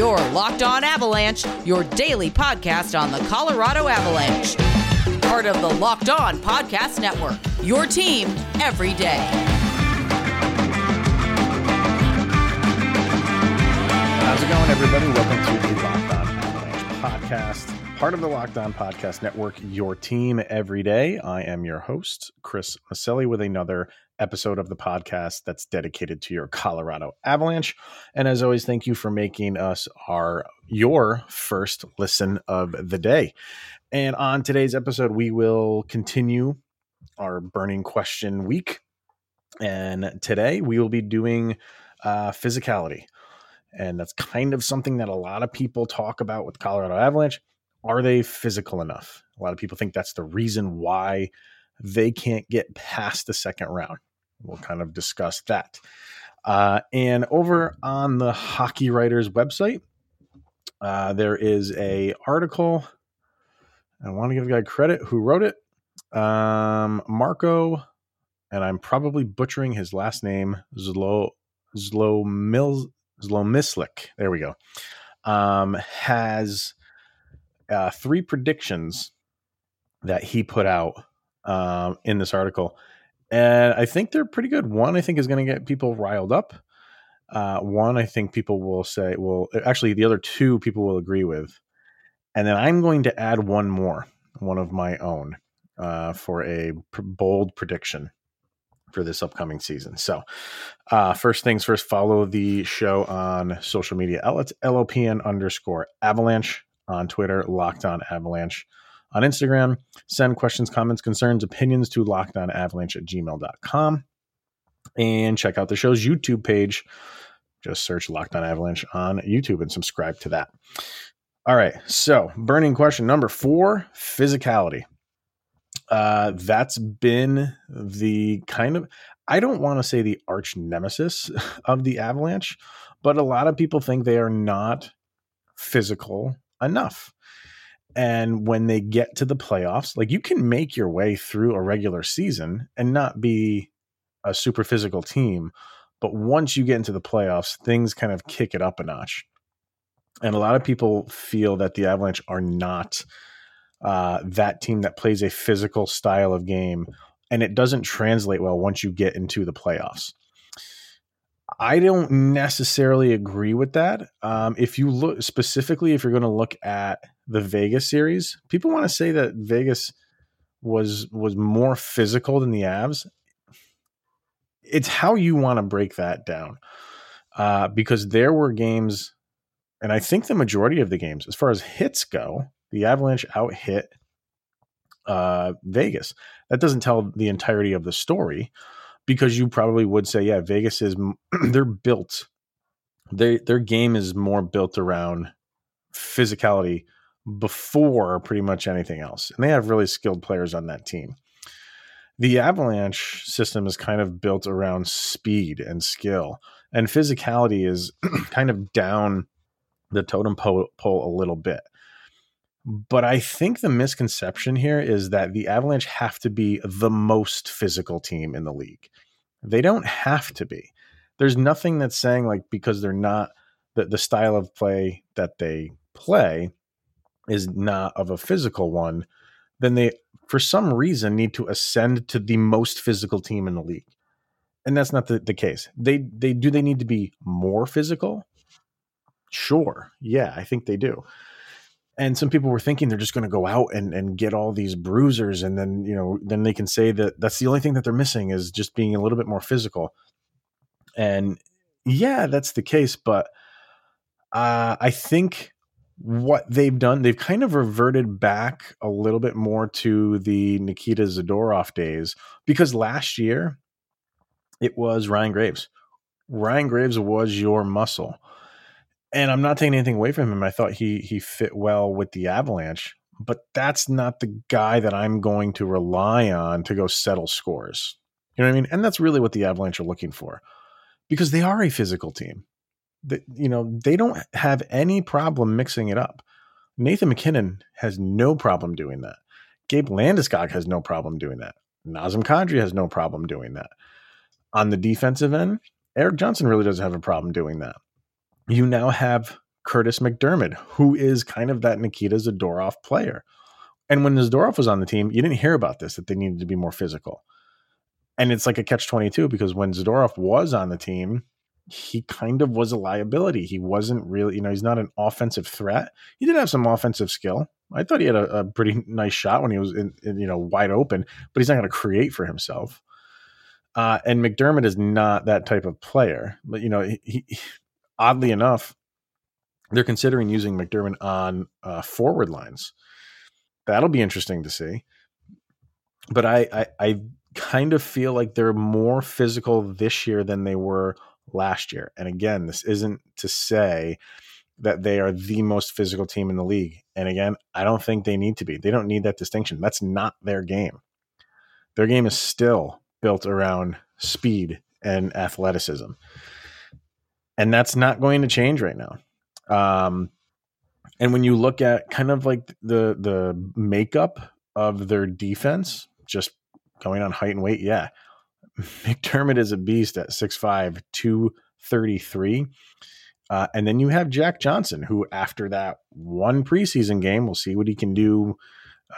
Your Locked On Avalanche, your daily podcast on the Colorado Avalanche. Part of the Locked On Podcast Network. Your team every day. How's it going, everybody? Welcome to the Locked On Avalanche podcast, part of the Locked On Podcast Network, your team every day. I am your host, Chris Maselli, with another episode of the podcast that's dedicated to your Colorado Avalanche. And as always, thank you for making us our your first listen of the day. And on today's episode, we will continue our burning question week. And today we will be doing uh, physicality. And that's kind of something that a lot of people talk about with Colorado Avalanche. Are they physical enough? A lot of people think that's the reason why they can't get past the second round. We'll kind of discuss that. Uh, and over on the Hockey Writers website, uh, there is a article. I want to give the guy credit who wrote it. Um, Marco, and I'm probably butchering his last name, Zlo Zlomil Zlomislik. There we go. Um, has uh, three predictions that he put out um, in this article and I think they're pretty good. One, I think, is going to get people riled up. Uh, one, I think people will say, well, actually, the other two people will agree with. And then I'm going to add one more, one of my own, uh, for a bold prediction for this upcoming season. So, uh, first things first, follow the show on social media outlets, LOPN underscore avalanche on Twitter, locked on avalanche on Instagram. Send questions, comments, concerns, opinions to lockedonavalanche at gmail.com. And check out the show's YouTube page. Just search Locked On Avalanche on YouTube and subscribe to that. All right. So, burning question number four physicality. Uh, that's been the kind of, I don't want to say the arch nemesis of the Avalanche, but a lot of people think they are not physical enough. And when they get to the playoffs, like you can make your way through a regular season and not be a super physical team. But once you get into the playoffs, things kind of kick it up a notch. And a lot of people feel that the Avalanche are not uh, that team that plays a physical style of game. And it doesn't translate well once you get into the playoffs. I don't necessarily agree with that. Um, if you look specifically, if you're going to look at the Vegas series, people want to say that Vegas was was more physical than the Avs. It's how you want to break that down, uh, because there were games, and I think the majority of the games, as far as hits go, the Avalanche out hit uh, Vegas. That doesn't tell the entirety of the story because you probably would say, yeah, Vegas is they're built. They their game is more built around physicality before pretty much anything else. And they have really skilled players on that team. The Avalanche system is kind of built around speed and skill, and physicality is kind of down the totem pole, a little bit. But I think the misconception here is that the Avalanche have to be the most physical team in the league. They don't have to be. There's nothing that's saying like because they're not the, the style of play that they play is not of a physical one, then they for some reason need to ascend to the most physical team in the league. And that's not the, the case. They they do they need to be more physical? Sure. Yeah, I think they do and some people were thinking they're just going to go out and, and get all these bruisers and then you know then they can say that that's the only thing that they're missing is just being a little bit more physical and yeah that's the case but uh, i think what they've done they've kind of reverted back a little bit more to the nikita zadorov days because last year it was ryan graves ryan graves was your muscle and I'm not taking anything away from him. I thought he he fit well with the Avalanche, but that's not the guy that I'm going to rely on to go settle scores. You know what I mean? And that's really what the Avalanche are looking for, because they are a physical team. You know they don't have any problem mixing it up. Nathan MacKinnon has no problem doing that. Gabe Landeskog has no problem doing that. Nazem Kadri has no problem doing that. On the defensive end, Erik Johnson really doesn't have a problem doing that you now have Kurtis MacDermid, who is kind of that Nikita Zadorov player. And when Zadorov was on the team, you didn't hear about this that they needed to be more physical. And it's like a catch 22 because when Zadorov was on the team, he kind of was a liability. He wasn't really, you know, he's not an offensive threat. He did have some offensive skill. I thought he had a, a pretty nice shot when he was in, in, you know, wide open, but he's not going to create for himself. Uh, and MacDermid is not that type of player. But you know, he, he oddly enough, they're considering using MacDermid on uh, forward lines. That'll be interesting to see. But I, I, I kind of feel like they're more physical this year than they were last year. And again, this isn't to say that they are the most physical team in the league. And again, I don't think they need to be. They don't need that distinction. That's not their game. Their game is still built around speed and athleticism. And that's not going to change right now. Um, and when you look at kind of like the the makeup of their defense, just going on height and weight, yeah. MacDermid is a beast at 6'5, 233. Uh, and then you have Jack Johnson, who after that one preseason game, we'll see what he can do.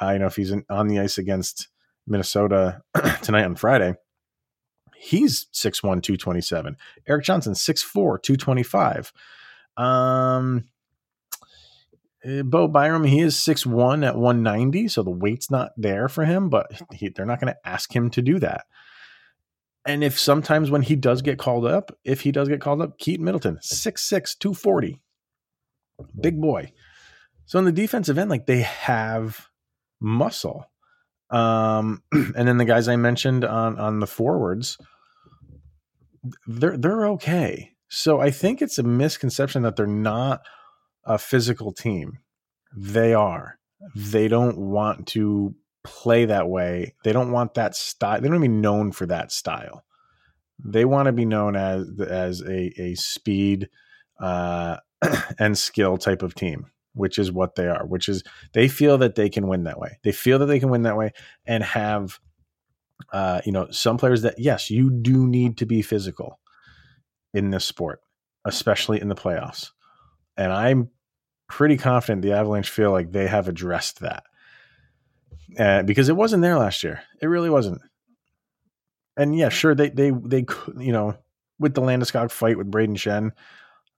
Uh, you know, if he's in, on the ice against Minnesota tonight on Friday, he's 6'1, 227. Erik Johnson, 6'4, 225. Um, uh, Bo Byram, he is 6'1 at 190, so the weight's not there for him, but he, they're not going to ask him to do that. And if sometimes when he does get called up, if he does get called up, Keaton Middleton, 6'6, 240. Big boy. So in the defensive end, like they have muscle. Um, and then the guys I mentioned on on the forwards, they're they're okay. So I think it's a misconception that they're not a physical team. They are. They don't want to play that way. They don't want that style. They don't be known for that style. They want to be known as as a a speed uh, and skill type of team, which is what they are. Which is they feel that they can win that way. They feel that they can win that way and have uh, you know some players that yes, you do need to be physical in this sport, especially in the playoffs. And I'm pretty confident the Avalanche feel like they have addressed that uh, because it wasn't there last year. It really wasn't. And yeah, sure they they they you know with the Landeskog fight with Brayden Schenn,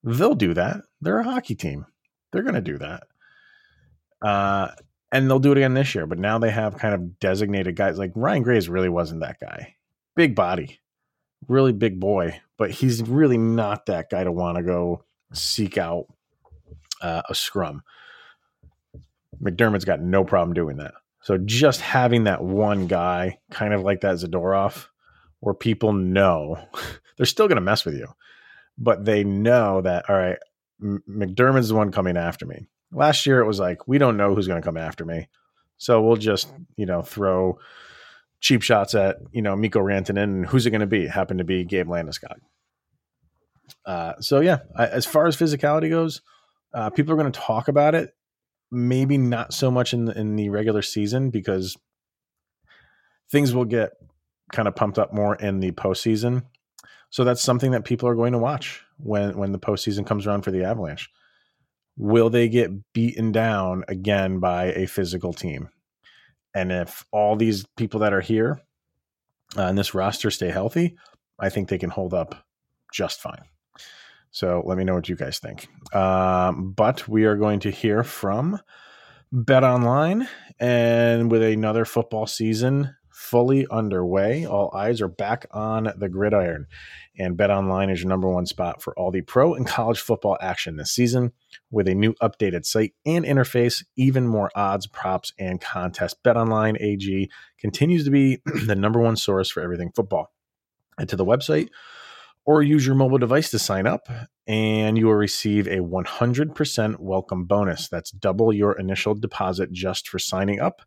they'll do that. They're a hockey team. They're going to do that. Uh, and they'll do it again this year. But now they have kind of designated guys like Ryan Graves really wasn't that guy. Big body, really big boy, but he's really not that guy to want to go seek out uh, a scrum. MacDermid's got no problem doing that. So just having that one guy, kind of like that Zadorov, where people know they're still going to mess with you, but they know that all right, MacDermid's the one coming after me. Last year it was like we don't know who's going to come after me, so we'll just you know throw cheap shots at you know Mikko Rantanen, and who's it going to be? Happened to be Gabe Landeskog. Uh, so yeah, I, as far as physicality goes, uh, people are going to talk about it maybe not so much in the, in the regular season because things will get kind of pumped up more in the postseason. So that's something that people are going to watch when when the postseason comes around for the Avalanche. Will they get beaten down again by a physical team? And if all these people that are here uh, in this roster stay healthy, I think they can hold up just fine. So let me know what you guys think. Um, but we are going to hear from BetOnline, and with another football season fully underway, all eyes are back on the gridiron. And BetOnline is your number one spot for all the pro and college football action this season. With a new updated site and interface, even more odds, props, and contests. BetOnline AG continues to be the number one source for everything football. And to the website, or use your mobile device to sign up, and you will receive a 100% welcome bonus. That's double your initial deposit just for signing up.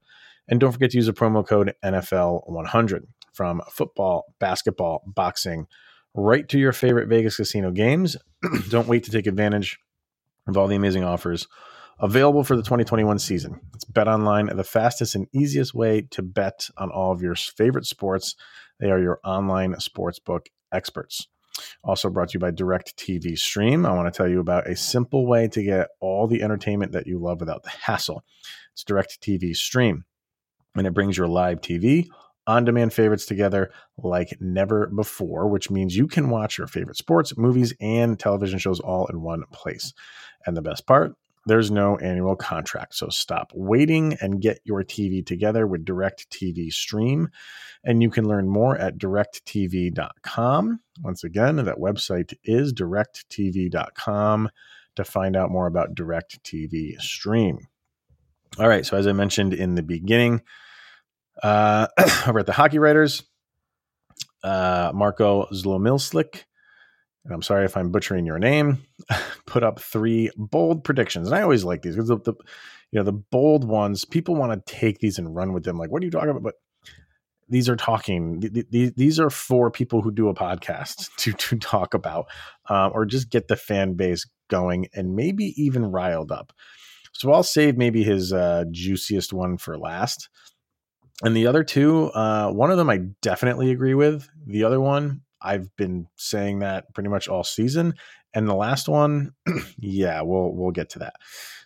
And don't forget to use the promo code NFL100 from football, basketball, boxing, right to your favorite Vegas casino games. don't wait to take advantage of all the amazing offers available for the 2021 season. It's BetOnline, the fastest and easiest way to bet on all of your favorite sports. They are your online sportsbook experts. Also brought to you by DIRECTV Stream. I want to tell you about a simple way to get all the entertainment that you love without the hassle. It's DIRECTV Stream, and it brings your live TV on demand favorites together like never before, which means you can watch your favorite sports, movies, and television shows all in one place. And the best part, there's no annual contract. So stop waiting and get your TV together with DIRECTV Stream. And you can learn more at directv.com. Once again, that website is directv.com to find out more about DIRECTV Stream. All right. So, as I mentioned in the beginning, uh, over at the Hockey Writers, uh, Marco Zlomilslik and I'm sorry if I'm butchering your name, put up three bold predictions. And I always like these because the, the, you know the bold ones, people want to take these and run with them. Like, what are you talking about? But these are talking. These are for people who do a podcast to to talk about, uh, or just get the fan base going and maybe even riled up. So I'll save maybe his uh, juiciest one for last. And the other two, uh, one of them I definitely agree with. The other one, I've been saying that pretty much all season. And the last one, yeah, we'll we'll get to that.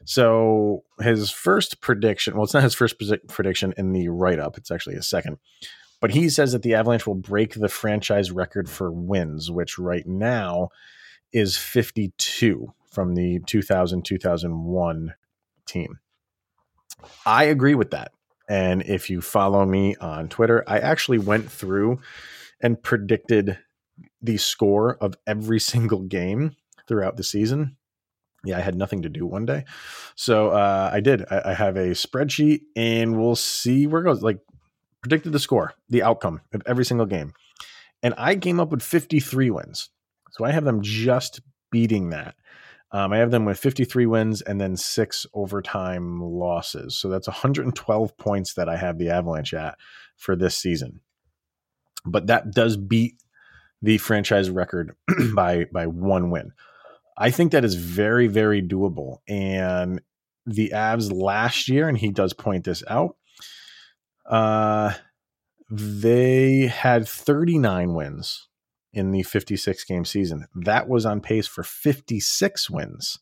So his first prediction, well, it's not his first prediction in the write up; it's actually his second. But he says that the Avalanche will break the franchise record for wins, which right now is 52 from the 2000 2001 team. I agree with that. And if you follow me on Twitter, I actually went through and predicted the score of every single game throughout the season. Yeah, I had nothing to do one day. So uh, I did. I, I have a spreadsheet and we'll see where it goes. Like, predicted the score, the outcome of every single game. And I came up with 53 wins. So I have them just beating that. Um, I have them with 53 wins and then six overtime losses. So that's 112 points that I have the Avalanche at for this season but that does beat the franchise record by by one win. I think that is very very doable and the Avs last year and he does point this out uh they had 39 wins in the 56 game season. That was on pace for 56 wins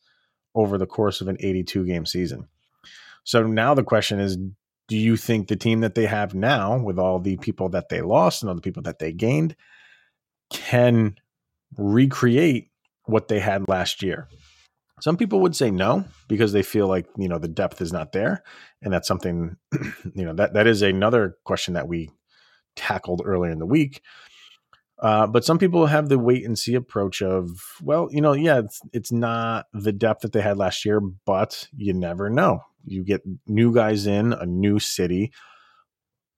over the course of an 82 game season. So now the question is do you think the team that they have now, with all the people that they lost and all the people that they gained, can recreate what they had last year? Some people would say no because they feel like you know the depth is not there, and that's something you know that that is another question that we tackled earlier in the week. Uh, but some people have the wait and see approach of, well, you know, yeah, it's, it's not the depth that they had last year, but you never know you get new guys in a new city.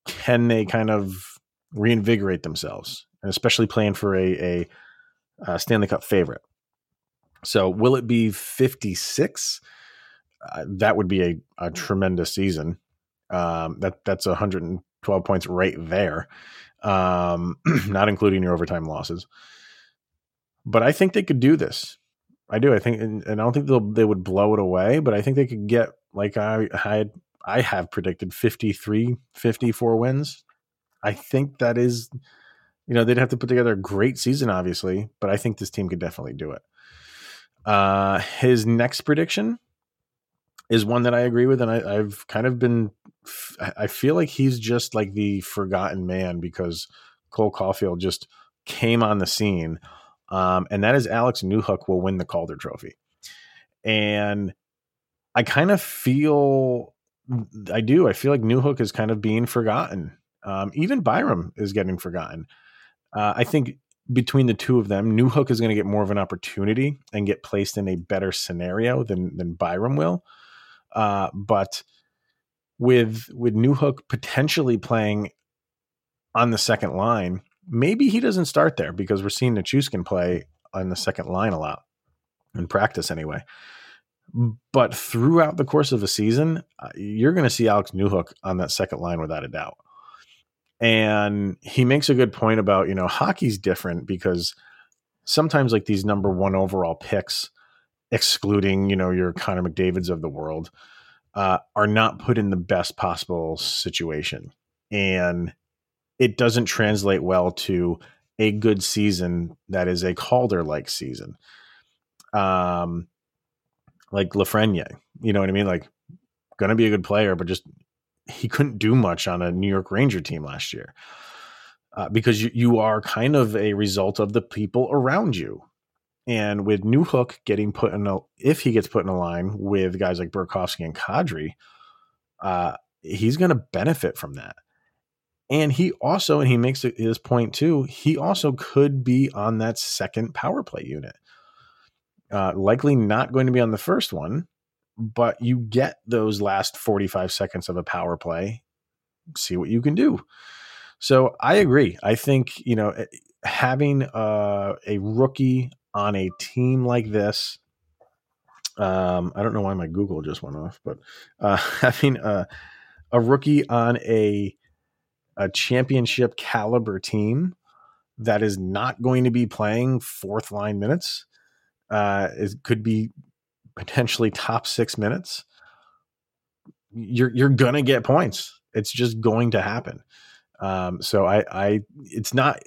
Can they kind of reinvigorate themselves, and especially playing for a, a, a Stanley Cup favorite? So, will it be 56? Uh, that would be a, a tremendous season. Um, that that's 112 points right there, um, not including your overtime losses. But I think they could do this. I do. I think, and, and I don't think they'll they would blow it away, but I think they could get like I had I have predicted 53 54 wins. I think that is you know, they'd have to put together a great season obviously, but I think this team could definitely do it. Uh his next prediction is one that I agree with, and I, I've kind of been. I feel like he's just like the forgotten man because Cole Caufield just came on the scene, um, and that is Alex Newhook will win the Calder Trophy, and I kind of feel I do. I feel like Newhook is kind of being forgotten. Um, even Byram is getting forgotten. Uh, I think between the two of them, Newhook is going to get more of an opportunity and get placed in a better scenario than than Byram will. Uh, but with with Newhook potentially playing on the second line, maybe he doesn't start there because we're seeing Nichushkin play on the second line a lot in practice anyway. But throughout the course of a season, uh, you're going to see Alex Newhook on that second line without a doubt. And he makes a good point about, you know, hockey's different because sometimes like these number one overall picks, excluding, you know, your Connor McDavid's of the world, uh, are not put in the best possible situation. And it doesn't translate well to a good season that is a Calder like season. Um, like Lafreniere, you know what I mean? Like, gonna be a good player, but just he couldn't do much on a New York Ranger team last year uh, because you, you are kind of a result of the people around you. And with Newhook getting put in a, if he gets put in a line with guys like Burakovsky and Kadri, uh, he's going to benefit from that. And he also, and he makes his point too, he also could be on that second power play unit. Uh, likely not going to be on the first one, but you get those last 45 seconds of a power play, see what you can do. So I agree. I think, you know, eh, having uh, a rookie on a team like this, um, I don't know why my Google just went off, but uh, having a, a rookie on a a championship caliber team that is not going to be playing fourth line minutes uh, it could be potentially top six minutes. You're you're gonna get points. It's just going to happen. Um, so I, I, it's not,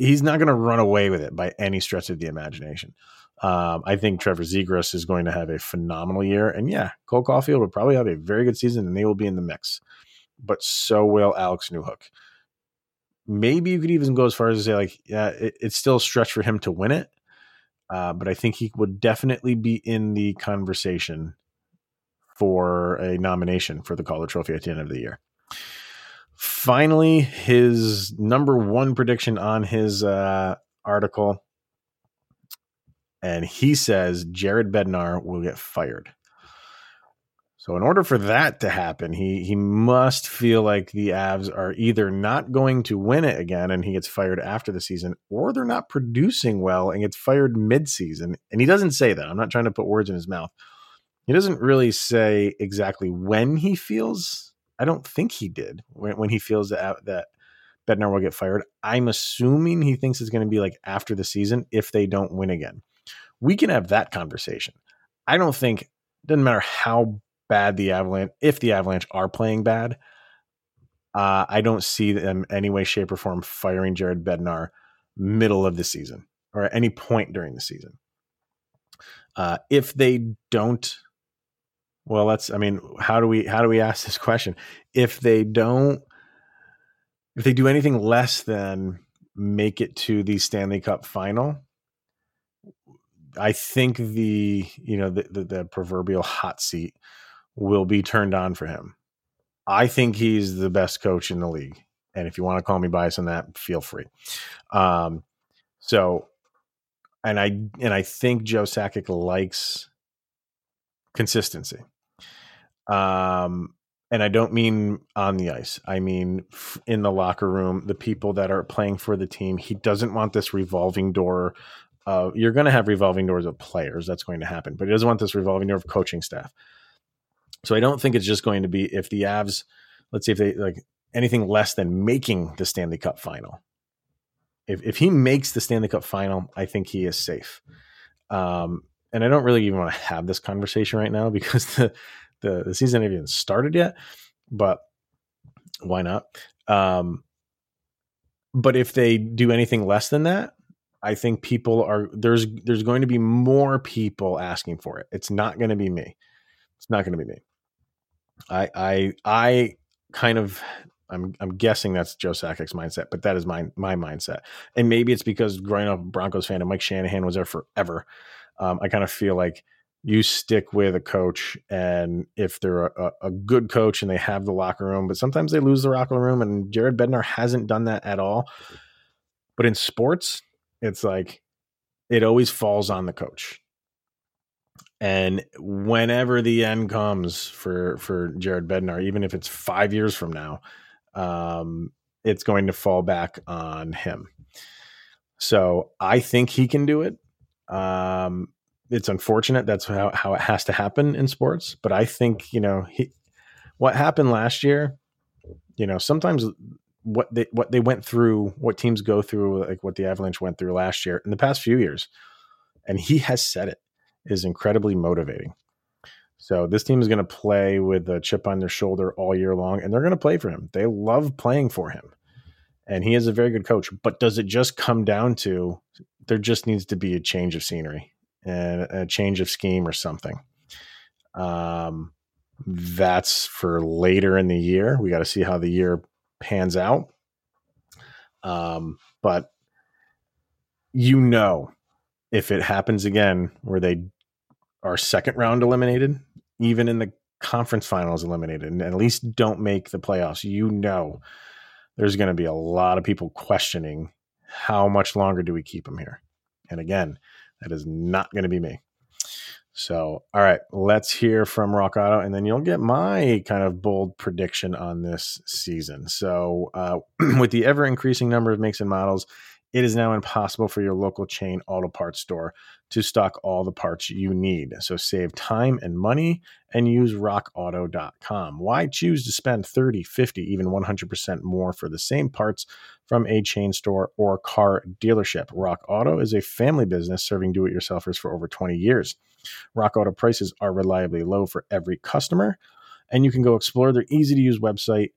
he's not going to run away with it by any stretch of the imagination. Um, I think Trevor Zegras is going to have a phenomenal year. And yeah, Cole Caufield will probably have a very good season and they will be in the mix. But so will Alex Newhook. Maybe you could even go as far as to say, like, yeah, it, it's still a stretch for him to win it. Uh, but I think he would definitely be in the conversation for a nomination for the Calder Trophy at the end of the year finally, his number one prediction on his uh, article, and he says Jared Bednar will get fired. So, in order for that to happen, he he must feel like the Avs are either not going to win it again, and he gets fired after the season, or they're not producing well and gets fired mid-season. And he doesn't say that. I'm not trying to put words in his mouth. He doesn't really say exactly when he feels I don't think he did when, when he feels that that Bednar will get fired. I'm assuming he thinks it's going to be like after the season if they don't win again. We can have that conversation. I don't think doesn't matter how bad the Avalanche if the Avalanche are playing bad. Uh, I don't see them any way, shape, or form firing Jared Bednar middle of the season or at any point during the season. Uh, if they don't well, let's. I mean, how do we how do we ask this question? If they don't, if they do anything less than make it to the Stanley Cup final, I think the you know the, the, the proverbial hot seat will be turned on for him. I think he's the best coach in the league, and if you want to call me biased on that, feel free. Um, so, and I and I think Joe Sakic likes consistency. Um, and I don't mean on the ice. I mean in the locker room, the people that are playing for the team. He doesn't want this revolving door. Uh, you're going to have revolving doors of players. That's going to happen, but he doesn't want this revolving door of coaching staff. So I don't think it's just going to be if the Avs, let's see if they like anything less than making the Stanley Cup final. If if he makes the Stanley Cup final, I think he is safe. Um, and I don't really even want to have this conversation right now because the the, the season hasn't even started yet, but why not? Um, but if they do anything less than that, I think people are there's there's going to be more people asking for it. It's not going to be me. It's not going to be me. I I I kind of I'm I'm guessing that's Joe Sakic's mindset, but that is my my mindset. And maybe it's because growing up Broncos fan and Mike Shanahan was there forever. Um, I kind of feel like you stick with a coach and if they're a, a, good coach and they have the locker room but sometimes they lose the locker room and jared bednar hasn't done that at all. But in sports it's like it always falls on the coach. And whenever the end comes for for jared bednar even if it's five years from now um, it's going to fall back on him. So i think he can do it. Um, it's unfortunate that's how, how it has to happen in sports but i think you know he, what happened last year you know sometimes what they what they went through what teams go through like what the avalanche went through last year in the past few years and he has said it is incredibly motivating so this team is going to play with a chip on their shoulder all year long and they're going to play for him they love playing for him and he is a very good coach. But does it just come down to there just needs to be a change of scenery and a change of scheme or something? Um, that's for later in the year. We got to see how the year pans out. Um, but you know, if it happens again where they are second round eliminated, even in the conference finals eliminated, and at least don't make the playoffs, you know, there's going to be a lot of people questioning how much longer do we keep them here. And again, that is not going to be me. So, all right, let's hear from Rock Auto, and then you'll get my kind of bold prediction on this season. So, uh, with the ever increasing number of makes and models, it is now impossible for your local chain auto parts store to stock all the parts you need. So save time and money and use rockauto.com. Why choose to spend 30, 50, even 100% more for the same parts from a chain store or car dealership? Rock Auto is a family business serving do it yourselfers for over 20 years. Rock Auto prices are reliably low for every customer, and you can go explore their easy to use website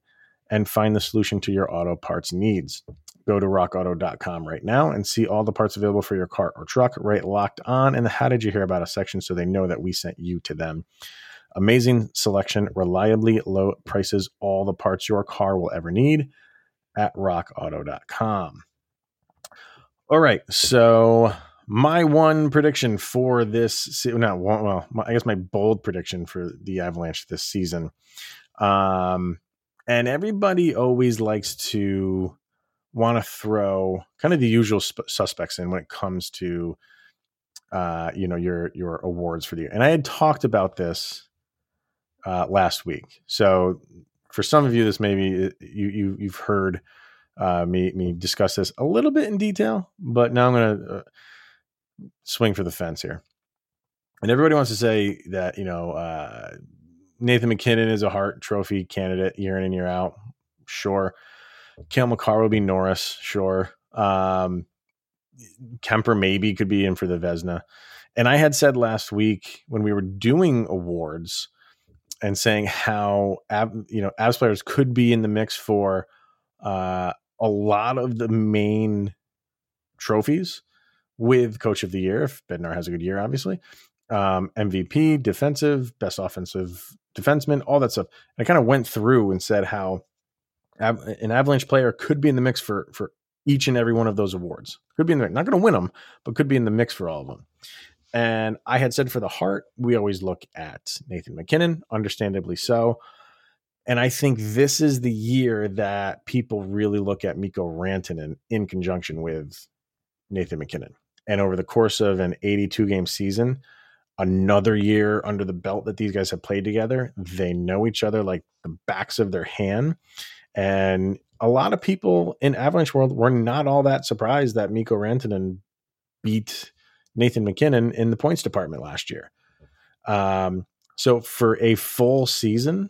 and find the solution to your auto parts needs. Go to rockauto.com right now and see all the parts available for your car or truck right locked on in the How Did You Hear About Us section so they know that we sent you to them. Amazing selection, reliably low prices, all the parts your car will ever need at rockauto.com. All right, so my one prediction for this, not one, well, my, I guess my bold prediction for the Avalanche this season. Um, and everybody always likes to want to throw kind of the usual sp- suspects in when it comes to uh, you know your your awards for the year. And I had talked about this uh, last week. So for some of you, this maybe uh, you, you you've heard uh, me me discuss this a little bit in detail, but now I'm going to uh, swing for the fence here. And everybody wants to say that you know uh, Nathan MacKinnon is a Hart Trophy candidate year in and year out. Sure. Cale Makar will be Norris, sure. Um, Kuemper maybe could be in for the Vezina. And I had said last week when we were doing awards and saying how ab, you know Avs players could be in the mix for uh, a lot of the main trophies with Coach of the Year if Bednar has a good year, obviously. Um, MVP, defensive, best offensive defenseman, all that stuff. And I kind of went through and said how an Avalanche player could be in the mix for for each and every one of those awards. Could be in there, not going to win them, but could be in the mix for all of them. And I had said for the Hart, we always look at Nathan MacKinnon, understandably so. And I think this is the year that people really look at Mikko Rantanen in conjunction with Nathan MacKinnon. And over the course of an 82 game season, another year under the belt that these guys have played together, they know each other like the backs of their hand. And a lot of people in Avalanche world were not all that surprised that Mikko Rantanen beat Nathan MacKinnon in the points department last year. Um, so for a full season,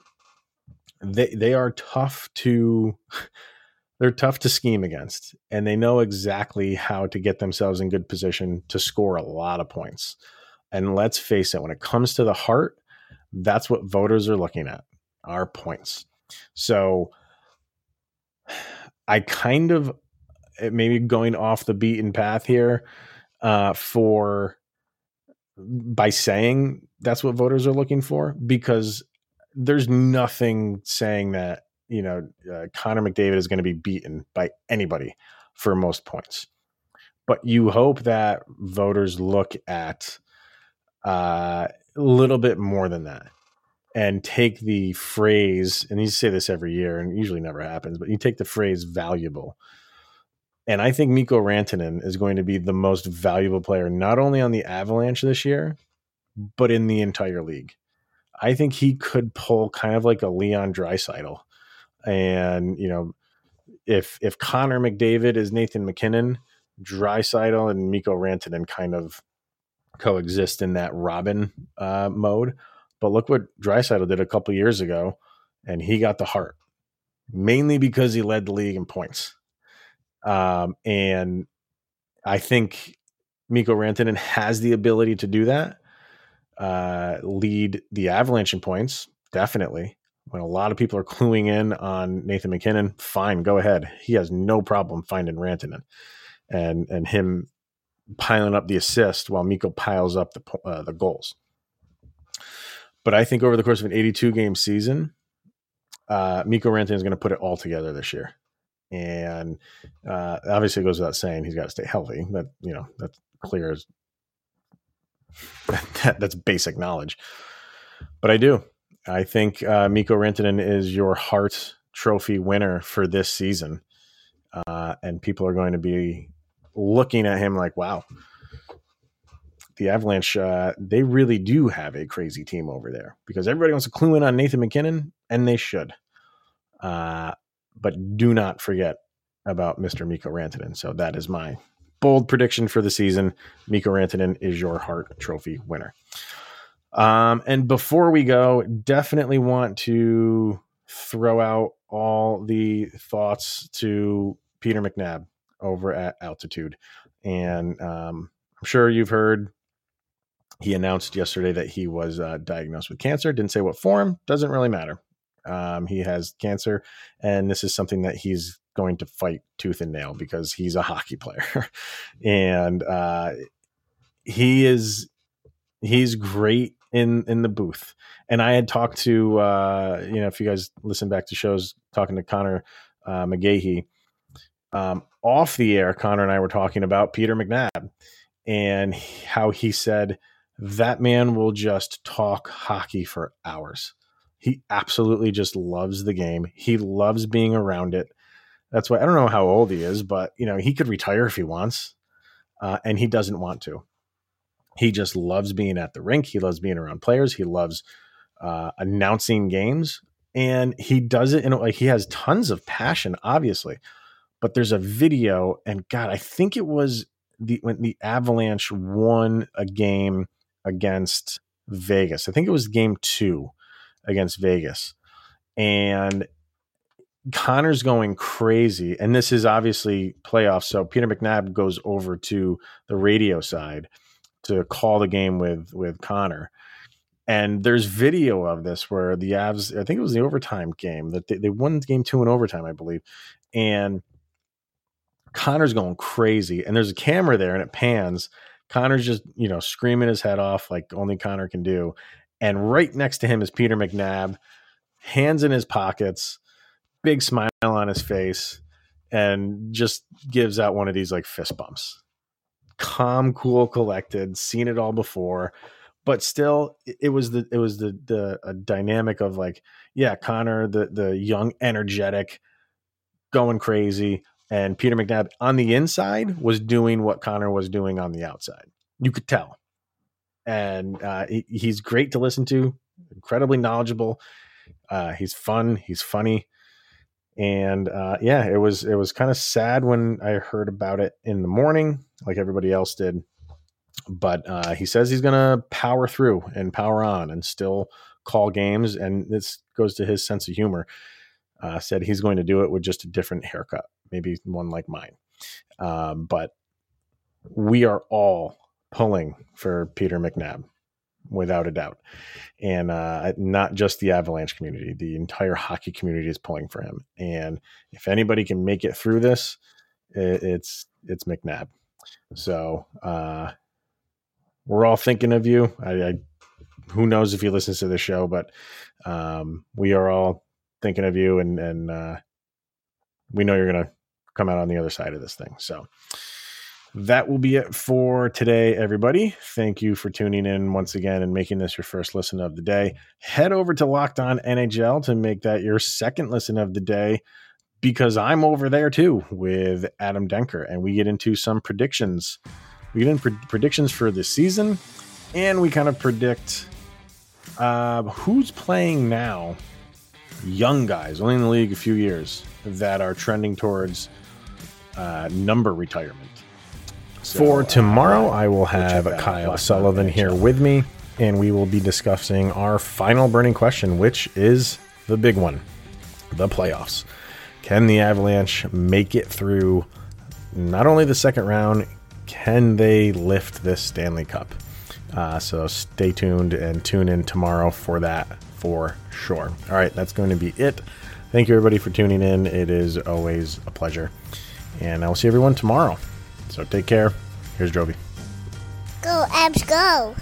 they they are tough to they're tough to scheme against, and they know exactly how to get themselves in good position to score a lot of points. And let's face it, when it comes to the Hart, that's what voters are looking at: our points. So I kind of eh, maybe going off the beaten path here uh, for by saying that's what voters are looking for because there's nothing saying that you know uh, Connor McDavid is going to be beaten by anybody for most points. But you hope that voters look at a little bit more than that and take the phrase, and you say this every year, and usually never happens, but you take the phrase valuable. And I think Mikko Rantanen is going to be the most valuable player, not only on the Avalanche this year, but in the entire league. I think he could pull kind of like a Leon Draisaitl. And, you know, if if Connor McDavid is Nathan MacKinnon, Draisaitl and Mikko Rantanen kind of coexist in that Robin uh, mode. But look what Draisaitl did a couple years ago, and he got the Hart mainly because he led the league in points. Um, and I think Mikko Rantanen has the ability to do that. Uh, lead the Avalanche in points, definitely. when a lot of people are cluing in on Nathan MacKinnon, fine, go ahead. He has no problem finding Rantanen and and him piling up the assist while Mikko piles up the uh, the goals. But I think over the course of an 82 game season, uh, Mikko Rantanen is going to put it all together this year. And uh, obviously, it goes without saying he's got to stay healthy. That you know that's clear as that, that's basic knowledge. But I do. I think uh, Mikko Rantanen is your Hart Trophy winner for this season, uh, and people are going to be looking at him like, "Wow, the Avalanche, uh, they really do have a crazy team over there because everybody wants to clue in on Nathan MacKinnon, and they should. Uh, but do not forget about Mr. Mikko Rantanen. So that is my bold prediction for the season. Mikko Rantanen is your Hart Trophy winner. Um, and before we go, definitely want to throw out all the thoughts to Peter McNab over at Altitude. And um, I'm sure you've heard he announced yesterday that he was uh, diagnosed with cancer. Didn't say what form, doesn't really matter. Um, he has cancer, and this is something that he's going to fight tooth and nail because he's a hockey player, and uh, he is he's great in in the booth. And I had talked to uh, you know if you guys listen back to shows talking to Conor uh, McGahey um, off the air, Conor and I were talking about Peter McNab and how he said that man will just talk hockey for hours. He absolutely just loves the game. He loves being around it. That's why I don't know how old he is, but you know he could retire if he wants, uh, and he doesn't want to. He just loves being at the rink. He loves being around players. He loves uh, announcing games, and he does it in like he has tons of passion, obviously. But there's a video, and God, I think it was the when the Avalanche won a game against Vegas. I think it was game two against Vegas. And Conor's going crazy. And this is obviously playoffs. So Peter McNab goes over to the radio side to call the game with with Conor. And there's video of this where the Avs, I think it was the overtime game that they, they won game two in overtime, I believe. And Conor's going crazy. And there's a camera there and it pans Conor's just, you know, screaming his head off like only Conor can do. And right next to him is Peter McNab, hands in his pockets, big smile on his face, and just gives out one of these like fist bumps. Calm, cool, collected, seen it all before, but still it was the it was the the dynamic of like, yeah, Conor, the the young, energetic, going crazy, and Peter McNab on the inside was doing what Conor was doing on the outside. You could tell. And uh, he, he's great to listen to, incredibly knowledgeable. Uh, he's fun, he's funny. And uh, yeah, it was it was kind of sad when I heard about it in the morning, like everybody else did. But uh, he says he's going to power through and power on and still call games. And this goes to his sense of humor. Uh, said he's going to do it with just a different haircut maybe one like mine. Um, but we are all pulling for Peter McNab without a doubt. And uh, not just the Avalanche community, the entire hockey community is pulling for him. And if anybody can make it through this, it's it's McNab. So uh, we're all thinking of you. I, I, who knows if he listens to the show, but um, we are all thinking of you, and and uh, we know you're gonna come out on the other side of this thing. So that will be it for today, everybody. Thank you for tuning in once again and making this your first listen of the day. Head over to Locked On NHL to make that your second listen of the day because I'm over there too with Adam Denker and we get into some predictions. We get into predictions for the season and we kind of predict uh, who's playing now, young guys, only in the league a few years, that are trending towards uh, number retirement. So, For tomorrow, uh, I will have Kyle Sullivan here with me, and we will be discussing our final burning question, which is the big one the playoffs. Can the Avalanche make it through not only the second round, can they lift this Stanley Cup? Uh, so stay tuned and tune in tomorrow for that for sure. All right, that's going to be it. Thank you, everybody, for tuning in. It is always a pleasure. And I will see everyone tomorrow. So take care. Here's Jovi. Go, Avs, go.